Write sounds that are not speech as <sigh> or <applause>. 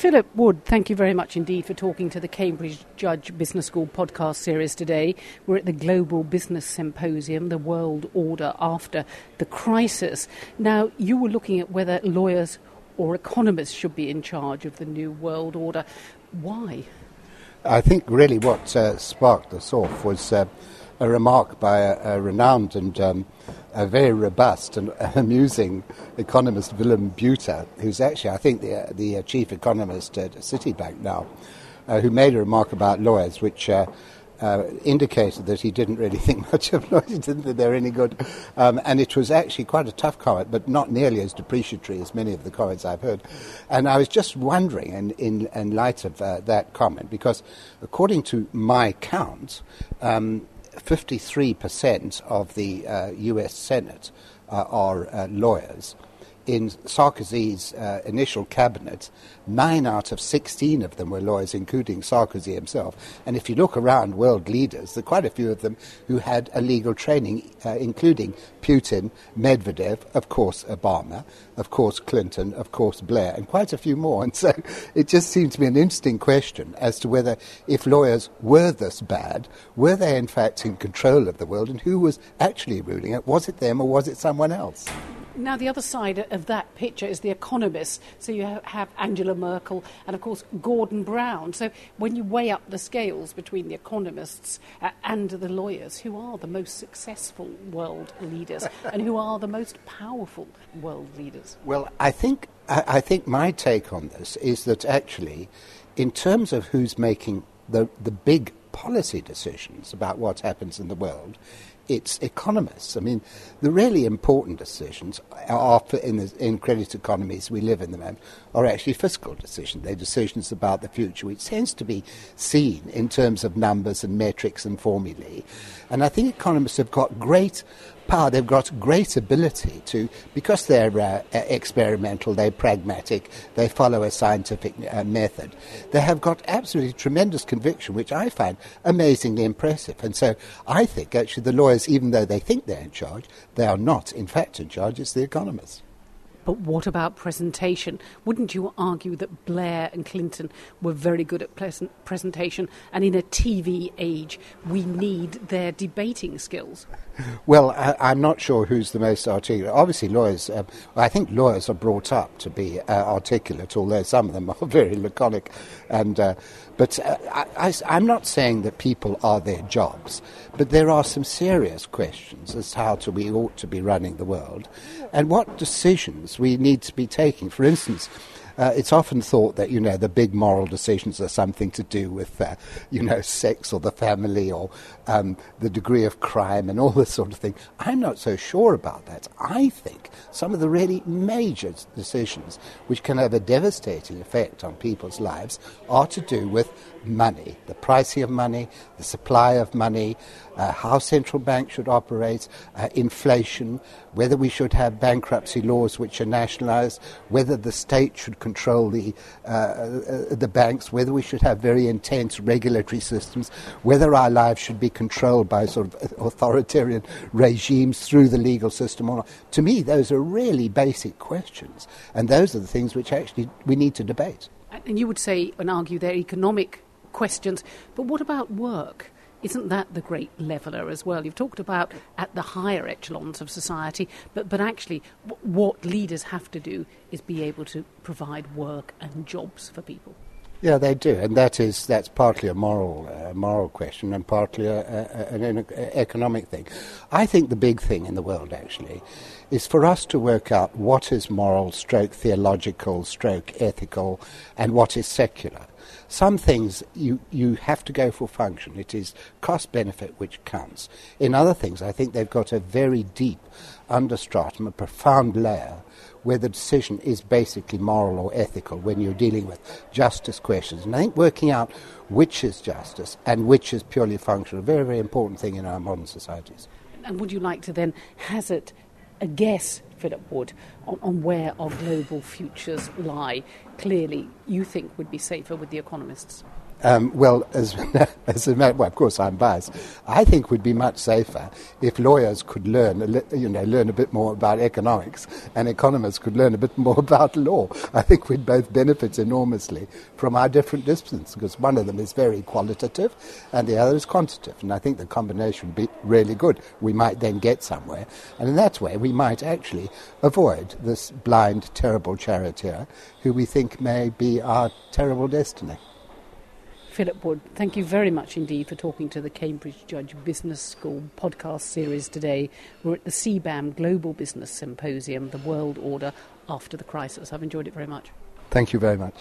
Philip Wood, thank you very much indeed for talking to the Cambridge Judge Business School podcast series today. We're at the Global Business Symposium, the world order after the crisis. Now, you were looking at whether lawyers or economists should be in charge of the new world order. Why? I think really what uh, sparked us off was uh, a remark by a, a renowned and um, a very robust and <laughs> amusing economist, Willem Buiter, who's actually, I think, the, the uh, chief economist at Citibank now, uh, who made a remark about lawyers, which uh, uh, indicated that he didn't really <laughs> think much of lawyers, didn't think they're any good. Um, and it was actually quite a tough comment, but not nearly as depreciatory as many of the comments I've heard. And I was just wondering, in, in, in light of uh, that comment, because according to my count, um, 53% of the uh, US Senate uh, are uh, lawyers. In Sarkozy's uh, initial cabinet, nine out of 16 of them were lawyers, including Sarkozy himself. And if you look around world leaders, there are quite a few of them who had a legal training, uh, including Putin, Medvedev, of course, Obama, of course, Clinton, of course, Blair, and quite a few more. <laughs> And so it just seemed to be an interesting question as to whether, if lawyers were this bad, were they in fact in control of the world, and who was actually ruling it? Was it them or was it someone else? Now, the other side of that picture is the economists. So you have Angela Merkel and, of course, Gordon Brown. So when you weigh up the scales between the economists uh, and the lawyers, who are the most successful world leaders <laughs> and who are the most powerful world leaders? Well, I think, I, I think my take on this is that actually, in terms of who's making the, the big policy decisions about what happens in the world, it's economists. I mean, the really important decisions are in, the, in credit economies we live in the moment are actually fiscal decisions. They're decisions about the future, which tends to be seen in terms of numbers and metrics and formulae. And I think economists have got great power, they've got great ability to, because they're uh, experimental, they're pragmatic, they follow a scientific uh, method, they have got absolutely tremendous conviction, which I find amazingly impressive. And so I think actually the lawyers, even though they think they're in charge, they are not in fact in charge, it's the economists. But what about presentation? Wouldn't you argue that Blair and Clinton were very good at presentation, and in a TV age, we need their debating skills? Well, I, am not sure who's the most articulate. Obviously, lawyers, um, I think lawyers are brought up to be uh, articulate, although some of them are <laughs> very laconic. And, uh, but uh, I, am not saying that people are their jobs, but there are some serious questions as to how to, we ought to be running the world and what decisions we need to be taking. For instance, uh, it's often thought that you know the big moral decisions are something to do with uh, you know sex or the family or um, the degree of crime and all this sort of thing. I'm not so sure about that. I think some of the really major decisions which can have a devastating effect on people's lives are to do with money, the pricing of money, the supply of money, uh, how central banks should operate, uh, inflation, whether we should have bankruptcy laws which are nationalized, whether the state should control the, uh, uh, the banks, whether we should have very intense regulatory systems, whether our lives should be controlled by sort of <laughs> authoritarian regimes through the legal system or not. To me, those are really basic questions, and those are the things which actually we need to debate. And you would say and argue they're economic questions. But what about work? Isn't that the great leveller as well? You've talked about at the higher echelons of society, but, but actually, w- what leaders have to do is be able to provide work and jobs for people. Yeah, they do, and that is that's partly a moral uh, moral question and partly a, a, an, an economic thing. I think the big thing in the world actually is for us to work out what is moral, stroke theological, stroke ethical, and what is secular. Some things you, you have to go for function. It is cost benefit which counts. In other things, I think they've got a very deep understratum, a profound layer, where the decision is basically moral or ethical when you're dealing with justice questions. And I think working out which is justice and which is purely functional, a very, very important thing in our modern societies. And would you like to then hazard a guess Philip Wood, on, on where our global futures lie, clearly you think would be safer with the economists? Um, well, as, <laughs> as a matter, well, of course I'm biased. I think would be much safer if lawyers could learn, a you know, learn a bit more about economics, and economists could learn a bit more <laughs> about law. I think we'd both benefit enormously from our different disciplines because one of them is very qualitative, and the other is quantitative. And I think the combination would be really good. We might then get somewhere, and in that way we might actually avoid this blind, terrible charioteer who we think may be our terrible destiny. Philip Wood, thank you very much indeed for talking to the Cambridge Judge Business School podcast series today. We're at the CBAM Global Business Symposium, The World Order After the Crisis. I've enjoyed it very much. Thank you very much.